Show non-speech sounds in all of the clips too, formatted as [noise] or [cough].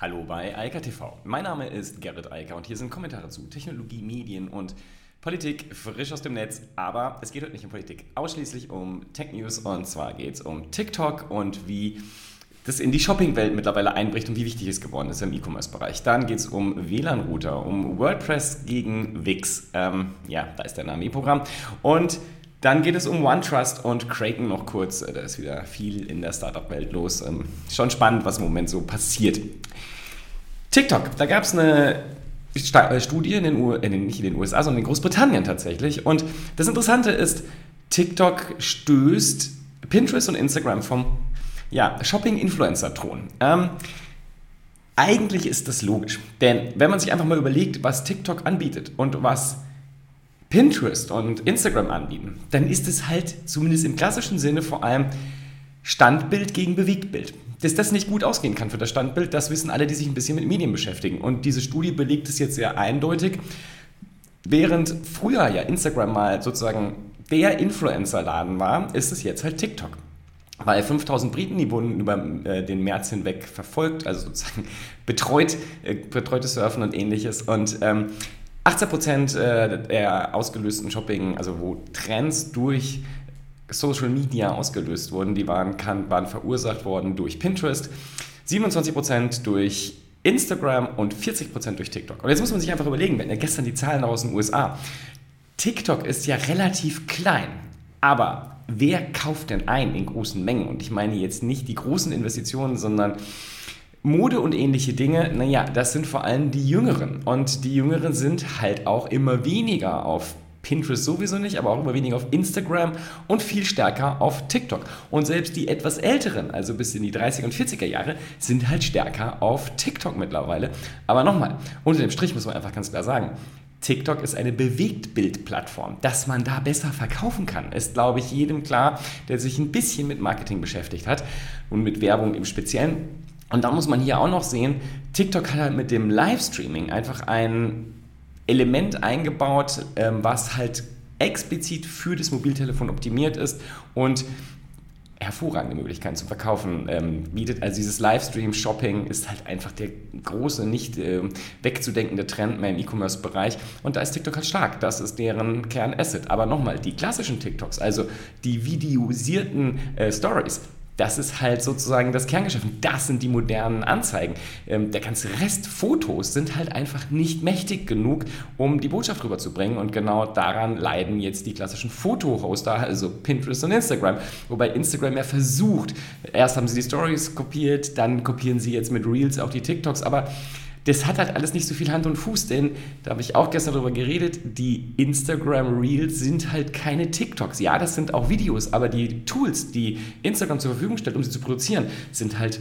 Hallo bei Eika TV. Mein Name ist Gerrit Eiker und hier sind Kommentare zu Technologie, Medien und Politik frisch aus dem Netz. Aber es geht heute nicht um Politik, ausschließlich um Tech News und zwar geht es um TikTok und wie das in die Shopping-Welt mittlerweile einbricht und wie wichtig es geworden ist im E-Commerce-Bereich. Dann geht es um WLAN-Router, um WordPress gegen Wix. Ähm, ja, da ist der Name E-Programm. Und dann geht es um OneTrust und Kraken noch kurz. Da ist wieder viel in der Startup-Welt los. Ähm, schon spannend, was im Moment so passiert. TikTok, da gab es eine äh, Studie in den, U den, nicht in den USA, sondern in Großbritannien tatsächlich. Und das Interessante ist, TikTok stößt Pinterest und Instagram vom ja, Shopping-Influencer-Thron. Ähm, eigentlich ist das logisch, denn wenn man sich einfach mal überlegt, was TikTok anbietet und was Pinterest und Instagram anbieten, dann ist es halt zumindest im klassischen Sinne vor allem Standbild gegen Bewegtbild. Dass das nicht gut ausgehen kann für das Standbild, das wissen alle, die sich ein bisschen mit Medien beschäftigen. Und diese Studie belegt es jetzt sehr eindeutig. Während früher ja Instagram mal sozusagen der Influencer-Laden war, ist es jetzt halt TikTok. Weil 5000 Briten, die wurden über äh, den März hinweg verfolgt, also sozusagen betreut, äh, betreutes Surfen und ähnliches. Und ähm, 18% äh, der ausgelösten Shopping, also wo Trends durch Social Media ausgelöst wurden. Die waren, kann, waren verursacht worden durch Pinterest, 27% durch Instagram und 40% durch TikTok. Und jetzt muss man sich einfach überlegen, wenn ja gestern die Zahlen aus den USA. TikTok ist ja relativ klein, aber wer kauft denn ein in großen Mengen? Und ich meine jetzt nicht die großen Investitionen, sondern Mode und ähnliche Dinge, naja, das sind vor allem die Jüngeren. Und die Jüngeren sind halt auch immer weniger auf Pinterest sowieso nicht, aber auch immer weniger auf Instagram und viel stärker auf TikTok. Und selbst die etwas älteren, also bis in die 30er und 40er Jahre, sind halt stärker auf TikTok mittlerweile. Aber nochmal, unter dem Strich muss man einfach ganz klar sagen, TikTok ist eine Bewegtbildplattform. Dass man da besser verkaufen kann, ist, glaube ich, jedem klar, der sich ein bisschen mit Marketing beschäftigt hat und mit Werbung im Speziellen. Und da muss man hier auch noch sehen, TikTok hat halt mit dem Livestreaming einfach ein Element eingebaut, ähm, was halt explizit für das Mobiltelefon optimiert ist und hervorragende Möglichkeiten zum Verkaufen ähm, bietet. Also dieses Livestream-Shopping ist halt einfach der große, nicht äh, wegzudenkende Trend mehr im E-Commerce-Bereich. Und da ist TikTok halt stark. Das ist deren Kernasset. Aber nochmal, die klassischen TikToks, also die videosierten äh, Stories, das ist halt sozusagen das Kerngeschäft. Und das sind die modernen Anzeigen. Ähm, der ganze Rest Fotos sind halt einfach nicht mächtig genug, um die Botschaft rüberzubringen. Und genau daran leiden jetzt die klassischen Fotohoster, also Pinterest und Instagram. Wobei Instagram ja versucht, erst haben sie die Stories kopiert, dann kopieren sie jetzt mit Reels auch die TikToks, aber das hat halt alles nicht so viel Hand und Fuß, denn da habe ich auch gestern darüber geredet, die Instagram Reels sind halt keine TikToks. Ja, das sind auch Videos, aber die Tools, die Instagram zur Verfügung stellt, um sie zu produzieren, sind halt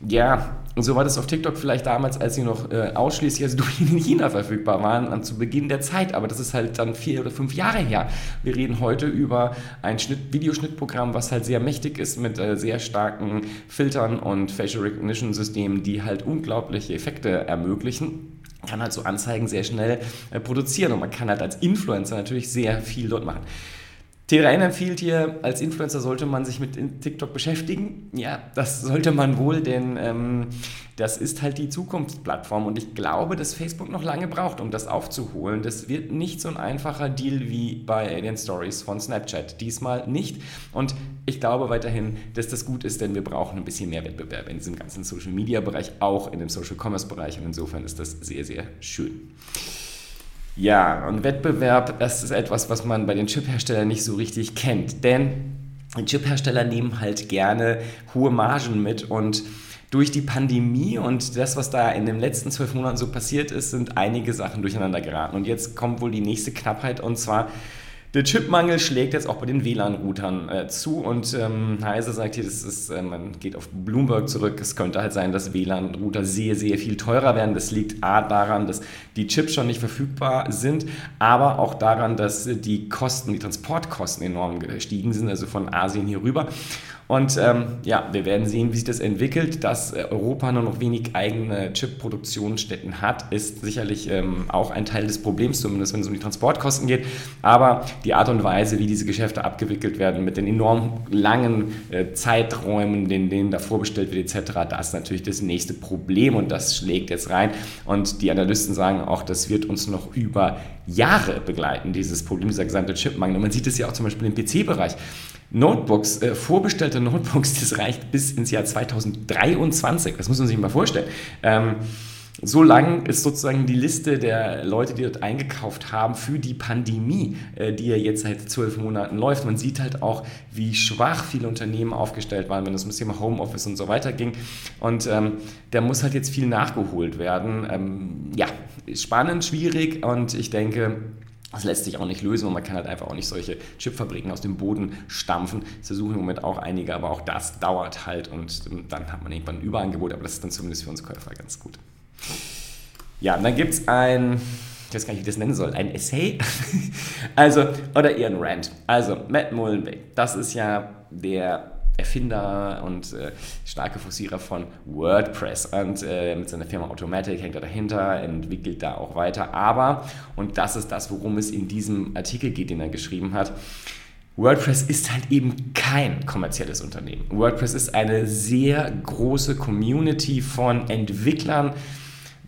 ja, so war das auf TikTok vielleicht damals, als sie noch äh, ausschließlich [laughs] als in China verfügbar waren, zu Beginn der Zeit. Aber das ist halt dann vier oder fünf Jahre her. Wir reden heute über ein Schnitt, Videoschnittprogramm, was halt sehr mächtig ist mit äh, sehr starken Filtern und Facial Recognition Systemen, die halt unglaubliche Effekte ermöglichen kann halt so Anzeigen sehr schnell äh, produzieren und man kann halt als Influencer natürlich sehr viel dort machen. T3N empfiehlt hier, als Influencer sollte man sich mit TikTok beschäftigen. Ja, das sollte man wohl, denn ähm, das ist halt die Zukunftsplattform und ich glaube, dass Facebook noch lange braucht, um das aufzuholen. Das wird nicht so ein einfacher Deal wie bei den Stories von Snapchat. Diesmal nicht. Und ich glaube weiterhin, dass das gut ist, denn wir brauchen ein bisschen mehr Wettbewerb in diesem ganzen Social Media Bereich, auch in dem Social Commerce Bereich. Und insofern ist das sehr, sehr schön. Ja, und Wettbewerb, das ist etwas, was man bei den Chipherstellern nicht so richtig kennt. Denn Chiphersteller nehmen halt gerne hohe Margen mit und durch die Pandemie und das, was da in den letzten zwölf Monaten so passiert ist, sind einige Sachen durcheinander geraten. Und jetzt kommt wohl die nächste Knappheit und zwar der Chipmangel schlägt jetzt auch bei den WLAN-Routern äh, zu und ähm, Heise sagt hier, das ist, äh, man geht auf Bloomberg zurück, es könnte halt sein, dass WLAN-Router sehr, sehr viel teurer werden. Das liegt A daran, dass die Chips schon nicht verfügbar sind, aber auch daran, dass die Kosten, die Transportkosten enorm gestiegen sind, also von Asien hier rüber. Und ähm, ja, wir werden sehen, wie sich das entwickelt. Dass äh, Europa nur noch wenig eigene Chip-Produktionsstätten hat, ist sicherlich ähm, auch ein Teil des Problems, zumindest wenn es um die Transportkosten geht. Aber die Art und Weise, wie diese Geschäfte abgewickelt werden, mit den enorm langen äh, Zeiträumen, in denen da vorbestellt wird, etc., das ist natürlich das nächste Problem und das schlägt jetzt rein. Und die Analysten sagen auch, das wird uns noch über Jahre begleiten, dieses Problem, dieser gesamte Chipmangel. Und man sieht es ja auch zum Beispiel im PC-Bereich. Notebooks, äh, vorbestellte Notebooks, das reicht bis ins Jahr 2023. Das muss man sich mal vorstellen. Ähm, so lang ist sozusagen die Liste der Leute, die dort eingekauft haben für die Pandemie, äh, die ja jetzt seit zwölf Monaten läuft. Man sieht halt auch, wie schwach viele Unternehmen aufgestellt waren, wenn es um das Thema Homeoffice und so weiter ging. Und ähm, da muss halt jetzt viel nachgeholt werden. Ähm, ja, spannend, schwierig und ich denke, das lässt sich auch nicht lösen und man kann halt einfach auch nicht solche Chipfabriken aus dem Boden stampfen. Das versuchen im Moment auch einige, aber auch das dauert halt und dann hat man irgendwann ein Überangebot, aber das ist dann zumindest für uns Käufer ganz gut. Ja, und dann gibt es ein, ich weiß gar nicht, wie ich das nennen soll, ein Essay, [laughs] also, oder eher ein Rant. Also, Matt Mullenweg, das ist ja der Erfinder und äh, starke Forcierer von WordPress. Und äh, mit seiner Firma Automatic hängt er dahinter, entwickelt da auch weiter. Aber, und das ist das, worum es in diesem Artikel geht, den er geschrieben hat, WordPress ist halt eben kein kommerzielles Unternehmen. WordPress ist eine sehr große Community von Entwicklern,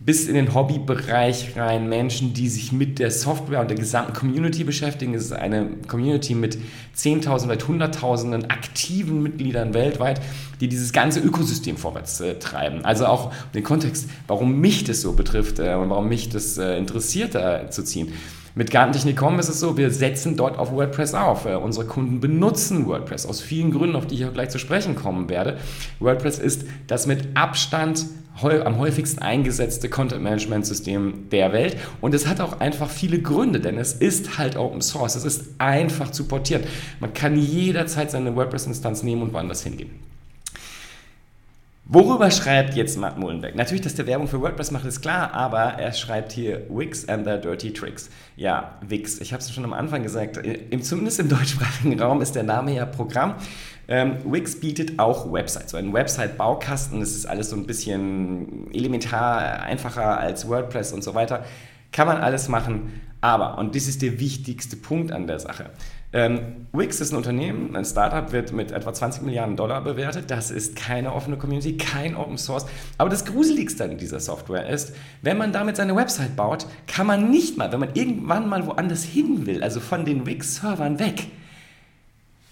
bis in den Hobbybereich rein Menschen, die sich mit der Software und der gesamten Community beschäftigen. Es ist eine Community mit Zehntausenden, vielleicht Hunderttausenden aktiven Mitgliedern weltweit, die dieses ganze Ökosystem vorwärts äh, treiben. Also auch den Kontext, warum mich das so betrifft äh, und warum mich das äh, interessiert, zu ziehen. Mit Gartentechnik.com ist es so, wir setzen dort auf WordPress auf. Äh, unsere Kunden benutzen WordPress aus vielen Gründen, auf die ich auch gleich zu sprechen kommen werde. WordPress ist das mit Abstand am häufigsten eingesetzte Content-Management-System der Welt. Und es hat auch einfach viele Gründe, denn es ist halt Open Source. Es ist einfach zu portieren. Man kann jederzeit seine WordPress-Instanz nehmen und woanders hingehen. Worüber schreibt jetzt Matt Mullenbeck? Natürlich, dass der Werbung für WordPress macht, ist klar, aber er schreibt hier Wix and their dirty tricks. Ja, Wix. Ich habe es schon am Anfang gesagt. Im, zumindest im deutschsprachigen Raum ist der Name ja Programm. Ähm, Wix bietet auch Websites, so einen Website-Baukasten. Das ist alles so ein bisschen elementar einfacher als WordPress und so weiter. Kann man alles machen, aber, und das ist der wichtigste Punkt an der Sache, ähm, Wix ist ein Unternehmen, ein Startup, wird mit etwa 20 Milliarden Dollar bewertet. Das ist keine offene Community, kein Open Source. Aber das Gruseligste an dieser Software ist, wenn man damit seine Website baut, kann man nicht mal, wenn man irgendwann mal woanders hin will, also von den Wix-Servern weg,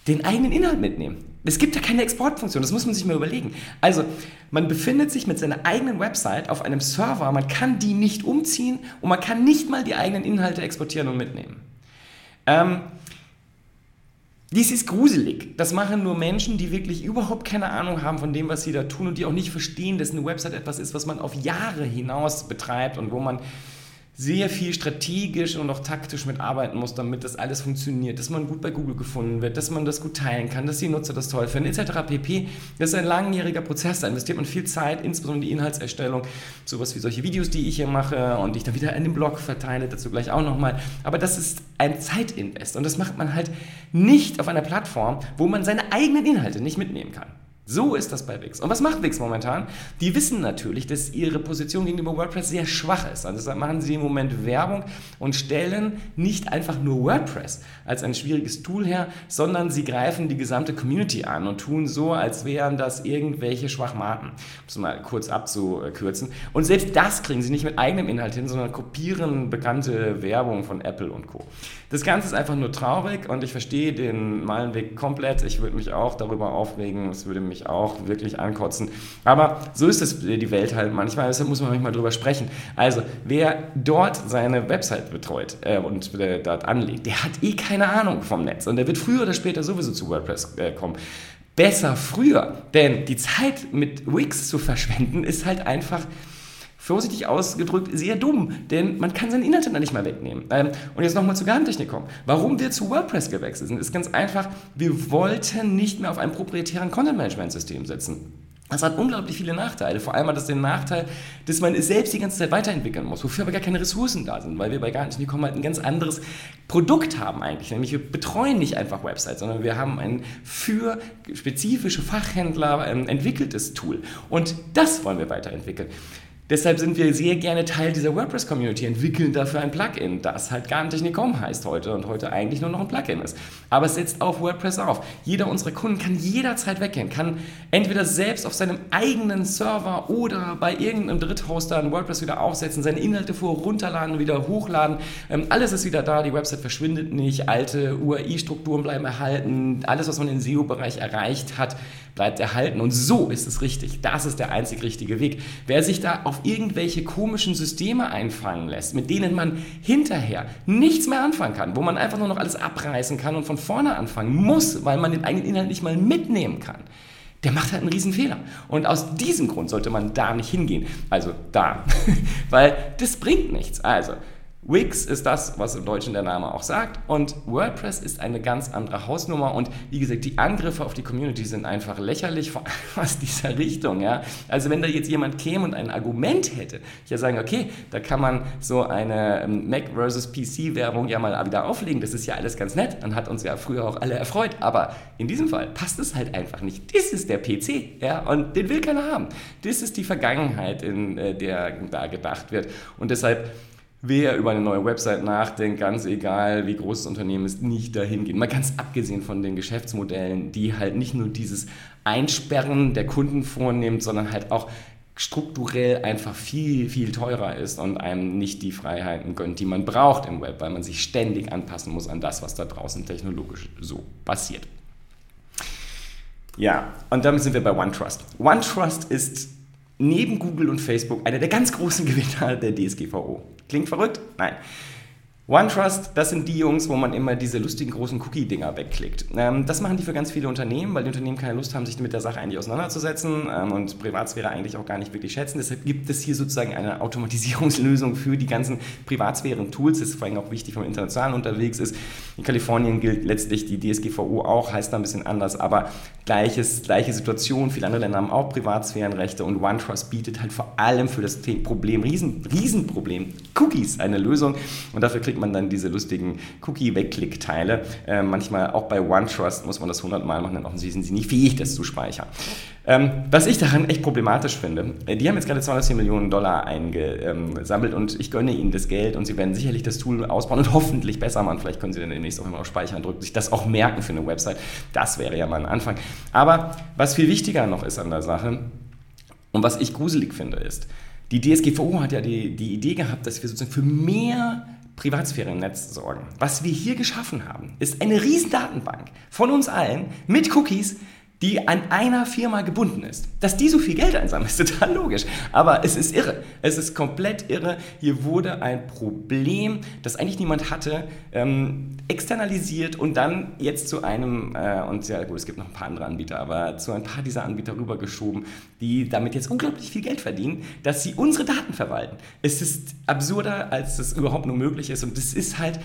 den eigenen Inhalt mitnehmen. Es gibt ja keine Exportfunktion, das muss man sich mal überlegen. Also, man befindet sich mit seiner eigenen Website auf einem Server, man kann die nicht umziehen und man kann nicht mal die eigenen Inhalte exportieren und mitnehmen. Ähm, dies ist gruselig. Das machen nur Menschen, die wirklich überhaupt keine Ahnung haben von dem, was sie da tun und die auch nicht verstehen, dass eine Website etwas ist, was man auf Jahre hinaus betreibt und wo man sehr viel strategisch und auch taktisch mitarbeiten muss, damit das alles funktioniert, dass man gut bei Google gefunden wird, dass man das gut teilen kann, dass die Nutzer das toll finden, etc. pp. Das ist ein langjähriger Prozess, da investiert man viel Zeit, insbesondere die Inhaltserstellung, sowas wie solche Videos, die ich hier mache und die ich dann wieder in den Blog verteile, dazu gleich auch nochmal. Aber das ist ein Zeitinvest und das macht man halt nicht auf einer Plattform, wo man seine eigenen Inhalte nicht mitnehmen kann. So ist das bei Wix. Und was macht Wix momentan? Die wissen natürlich, dass ihre Position gegenüber WordPress sehr schwach ist. Also deshalb machen sie im Moment Werbung und stellen nicht einfach nur WordPress als ein schwieriges Tool her, sondern sie greifen die gesamte Community an und tun so, als wären das irgendwelche Schwachmaten. Um es mal kurz abzukürzen. Und selbst das kriegen sie nicht mit eigenem Inhalt hin, sondern kopieren bekannte Werbung von Apple und Co. Das Ganze ist einfach nur traurig und ich verstehe den Meilenweg komplett. Ich würde mich auch darüber aufregen. Es würde mich auch wirklich ankotzen. Aber so ist es die Welt halt manchmal, deshalb muss man manchmal drüber sprechen. Also, wer dort seine Website betreut äh, und äh, dort anlegt, der hat eh keine Ahnung vom Netz und der wird früher oder später sowieso zu WordPress äh, kommen. Besser früher, denn die Zeit mit Wix zu verschwenden ist halt einfach vorsichtig ausgedrückt, sehr dumm, denn man kann seine Inhalte dann nicht mehr wegnehmen. Ähm, und jetzt nochmal zur Garntechnik kommen. Warum wir zu WordPress gewechselt sind, ist ganz einfach, wir wollten nicht mehr auf einem proprietären Content-Management-System setzen. Das hat unglaublich viele Nachteile. Vor allem hat das den Nachteil, dass man es selbst die ganze Zeit weiterentwickeln muss, wofür aber gar keine Ressourcen da sind, weil wir bei Gartenschnickom halt ein ganz anderes Produkt haben eigentlich. Nämlich wir betreuen nicht einfach Websites, sondern wir haben ein für spezifische Fachhändler ähm, entwickeltes Tool. Und das wollen wir weiterentwickeln. Deshalb sind wir sehr gerne Teil dieser WordPress-Community, entwickeln dafür ein Plugin, das halt Gartentechnik.com heißt heute und heute eigentlich nur noch ein Plugin ist. Aber es setzt auf WordPress auf. Jeder unserer Kunden kann jederzeit weggehen, kann entweder selbst auf seinem eigenen Server oder bei irgendeinem Dritthoster ein WordPress wieder aufsetzen, seine Inhalte vor runterladen, wieder hochladen. Ähm, alles ist wieder da, die Website verschwindet nicht, alte URI-Strukturen bleiben erhalten, alles, was man im SEO-Bereich erreicht hat, bleibt erhalten. Und so ist es richtig. Das ist der einzig richtige Weg. Wer sich da auf irgendwelche komischen Systeme einfangen lässt, mit denen man hinterher nichts mehr anfangen kann, wo man einfach nur noch alles abreißen kann und von vorne anfangen muss, weil man den eigenen Inhalt nicht mal mitnehmen kann, der macht halt einen riesen Fehler. Und aus diesem Grund sollte man da nicht hingehen. Also da. [laughs] weil das bringt nichts. Also, Wix ist das, was im Deutschen der Name auch sagt. Und WordPress ist eine ganz andere Hausnummer. Und wie gesagt, die Angriffe auf die Community sind einfach lächerlich, vor allem aus dieser Richtung. Ja? Also wenn da jetzt jemand käme und ein Argument hätte, ich ja sagen, okay, da kann man so eine ähm, Mac versus PC-Werbung ja mal wieder auflegen. Das ist ja alles ganz nett. Dann hat uns ja früher auch alle erfreut. Aber in diesem Fall passt es halt einfach nicht. Das ist der PC. Ja? Und den will keiner haben. Das ist die Vergangenheit, in äh, der da gedacht wird. Und deshalb wer über eine neue Website nachdenkt, ganz egal wie groß das Unternehmen ist, nicht dahin gehen. Mal ganz abgesehen von den Geschäftsmodellen, die halt nicht nur dieses Einsperren der Kunden vornimmt, sondern halt auch strukturell einfach viel, viel teurer ist und einem nicht die Freiheiten gönnt, die man braucht im Web, weil man sich ständig anpassen muss an das, was da draußen technologisch so passiert. Ja, und damit sind wir bei OneTrust. OneTrust ist neben Google und Facebook einer der ganz großen Gewinner der DSGVO. Klingt verrückt? Nein. OneTrust, das sind die Jungs, wo man immer diese lustigen großen Cookie-Dinger wegklickt. Ähm, das machen die für ganz viele Unternehmen, weil die Unternehmen keine Lust haben, sich mit der Sache eigentlich auseinanderzusetzen ähm, und Privatsphäre eigentlich auch gar nicht wirklich schätzen. Deshalb gibt es hier sozusagen eine Automatisierungslösung für die ganzen Privatsphären-Tools. Das ist vor allem auch wichtig, wenn man international unterwegs ist. In Kalifornien gilt letztlich die DSGVO auch, heißt da ein bisschen anders, aber gleiches, gleiche Situation. Viele andere Länder haben auch Privatsphärenrechte und OneTrust bietet halt vor allem für das Problem, Riesen, Riesenproblem, Cookies eine Lösung und dafür klickt man dann diese lustigen Cookie-Wegklick-Teile. Äh, manchmal auch bei OneTrust muss man das 100 Mal machen, dann offensichtlich sind sie nicht fähig, das zu speichern. Ähm, was ich daran echt problematisch finde, äh, die haben jetzt gerade 204 Millionen Dollar eingesammelt und ich gönne ihnen das Geld und sie werden sicherlich das Tool ausbauen und [laughs] hoffentlich besser machen. Vielleicht können sie dann demnächst auch immer auf Speichern drücken, sich das auch merken für eine Website. Das wäre ja mal ein Anfang. Aber was viel wichtiger noch ist an der Sache und was ich gruselig finde, ist, die DSGVO hat ja die, die Idee gehabt, dass wir sozusagen für mehr Privatsphäre im Netz sorgen. Was wir hier geschaffen haben, ist eine riesen Datenbank von uns allen mit Cookies, die an einer Firma gebunden ist. Dass die so viel Geld einsammeln, ist total logisch. Aber es ist irre. Es ist komplett irre. Hier wurde ein Problem, das eigentlich niemand hatte, ähm, externalisiert und dann jetzt zu einem, äh, und ja gut, es gibt noch ein paar andere Anbieter, aber zu ein paar dieser Anbieter rübergeschoben, die damit jetzt unglaublich viel Geld verdienen, dass sie unsere Daten verwalten. Es ist absurder, als es überhaupt nur möglich ist. Und das ist halt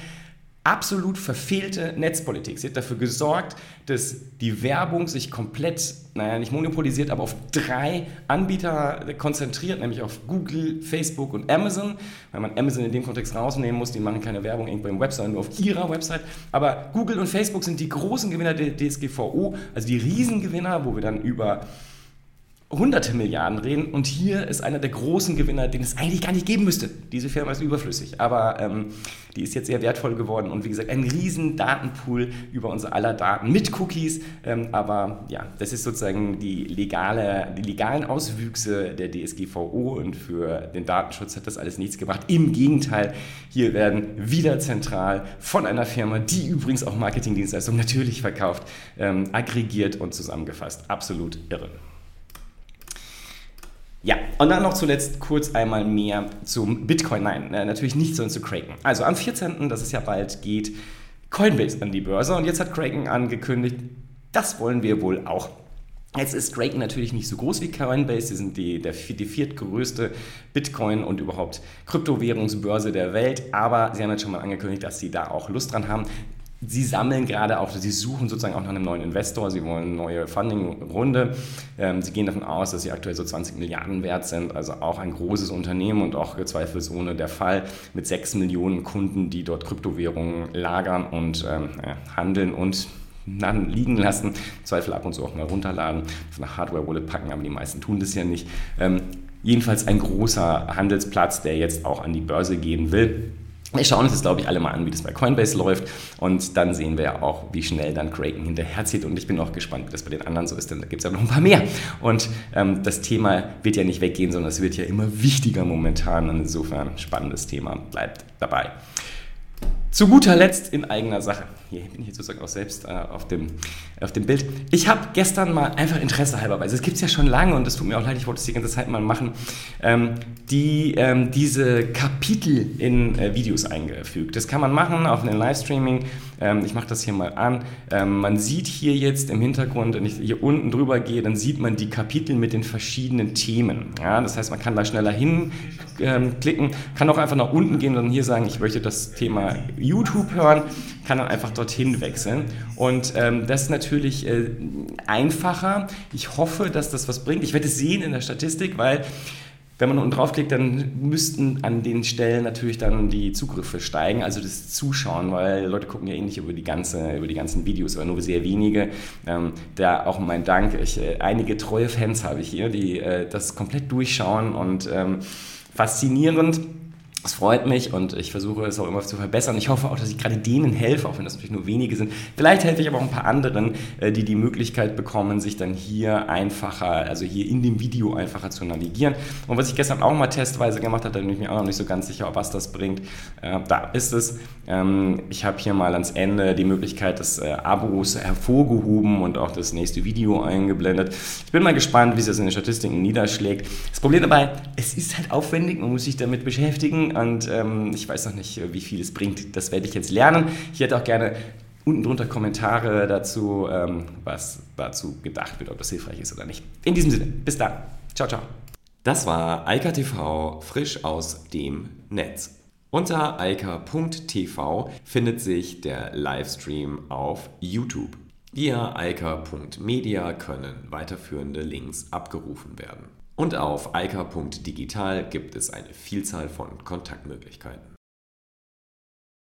absolut verfehlte Netzpolitik. Sie hat dafür gesorgt, dass die Werbung sich komplett, naja, nicht monopolisiert, aber auf drei Anbieter konzentriert, nämlich auf Google, Facebook und Amazon. Weil man Amazon in dem Kontext rausnehmen muss, die machen keine Werbung irgendwo im Web, sondern nur auf ihrer Website. Aber Google und Facebook sind die großen Gewinner der DSGVO, also die Riesengewinner, wo wir dann über hunderte Milliarden reden und hier ist einer der großen Gewinner, den es eigentlich gar nicht geben müsste. Diese Firma ist überflüssig, aber ähm, die ist jetzt sehr wertvoll geworden und wie gesagt, ein riesen Datenpool über unsere aller Daten mit Cookies, ähm, aber ja, das ist sozusagen die, legale, die legalen Auswüchse der DSGVO und für den Datenschutz hat das alles nichts gebracht. Im Gegenteil, hier werden wieder zentral von einer Firma, die übrigens auch Marketingdienstleistungen natürlich verkauft, ähm, aggregiert und zusammengefasst. Absolut irre. Ja, und dann noch zuletzt kurz einmal mehr zum Bitcoin. Nein, äh, natürlich nicht, sondern zu Kraken. Also am 14., das ist ja bald, geht Coinbase an die Börse und jetzt hat Kraken angekündigt, das wollen wir wohl auch. Jetzt ist Kraken natürlich nicht so groß wie Coinbase, sie sind die, der, die viertgrößte Bitcoin- und überhaupt Kryptowährungsbörse der Welt, aber sie haben jetzt schon mal angekündigt, dass sie da auch Lust dran haben. Sie sammeln gerade auch, Sie suchen sozusagen auch nach einem neuen Investor, Sie wollen eine neue Funding-Runde. Ähm, sie gehen davon aus, dass Sie aktuell so 20 Milliarden wert sind, also auch ein großes Unternehmen und auch zweifelsohne der Fall mit 6 Millionen Kunden, die dort Kryptowährungen lagern und ähm, handeln und dann liegen lassen, Zweifel ab und zu auch mal runterladen, auf eine Hardware-Wallet packen, aber die meisten tun das ja nicht. Ähm, jedenfalls ein großer Handelsplatz, der jetzt auch an die Börse gehen will. Wir schauen uns jetzt, glaube ich, alle mal an, wie das bei Coinbase läuft und dann sehen wir ja auch, wie schnell dann Kraken hinterherzieht und ich bin auch gespannt, wie das bei den anderen so ist, denn da gibt es ja noch ein paar mehr und ähm, das Thema wird ja nicht weggehen, sondern es wird ja immer wichtiger momentan und insofern spannendes Thema, bleibt dabei. Zu guter Letzt in eigener Sache. Hier bin ich sozusagen auch selbst äh, auf, dem, auf dem Bild. Ich habe gestern mal einfach Interesse halber, weil es gibt es ja schon lange und es tut mir auch leid, ich wollte es die ganze Zeit mal machen, ähm, die, ähm, diese Kapitel in äh, Videos eingefügt. Das kann man machen auf einem Livestreaming. Ähm, ich mache das hier mal an. Ähm, man sieht hier jetzt im Hintergrund, wenn ich hier unten drüber gehe, dann sieht man die Kapitel mit den verschiedenen Themen. Ja, das heißt, man kann da schneller hinklicken, kann auch einfach nach unten gehen und dann hier sagen, ich möchte das Thema YouTube hören, kann dann einfach dorthin wechseln. Und ähm, das ist natürlich äh, einfacher. Ich hoffe, dass das was bringt. Ich werde es sehen in der Statistik, weil wenn man unten draufklickt, dann müssten an den Stellen natürlich dann die Zugriffe steigen, also das Zuschauen, weil Leute gucken ja eh nicht über die, ganze, über die ganzen Videos, aber nur sehr wenige. Ähm, da auch mein Dank. Ich, äh, einige treue Fans habe ich hier, die äh, das komplett durchschauen und ähm, faszinierend. Es freut mich und ich versuche es auch immer zu verbessern. Ich hoffe auch, dass ich gerade denen helfe, auch wenn das natürlich nur wenige sind. Vielleicht helfe ich aber auch ein paar anderen, äh, die die Möglichkeit bekommen, sich dann hier einfacher, also hier in dem Video einfacher zu navigieren. Und was ich gestern auch mal testweise gemacht habe, da bin ich mir auch noch nicht so ganz sicher, was das bringt. Äh, da ist es. Ähm, ich habe hier mal ans Ende die Möglichkeit des äh, Abos hervorgehoben und auch das nächste Video eingeblendet. Ich bin mal gespannt, wie sich das in den Statistiken niederschlägt. Das Problem dabei, es ist halt aufwendig, man muss sich damit beschäftigen und ähm, ich weiß noch nicht, wie viel es bringt. Das werde ich jetzt lernen. Ich hätte auch gerne unten drunter Kommentare dazu, ähm, was dazu gedacht wird, ob das hilfreich ist oder nicht. In diesem Sinne, bis dann. Ciao, ciao. Das war Eika TV frisch aus dem Netz. Unter eika.tv findet sich der Livestream auf YouTube. Via eika.media können weiterführende Links abgerufen werden. Und auf eika.digital gibt es eine Vielzahl von Kontaktmöglichkeiten.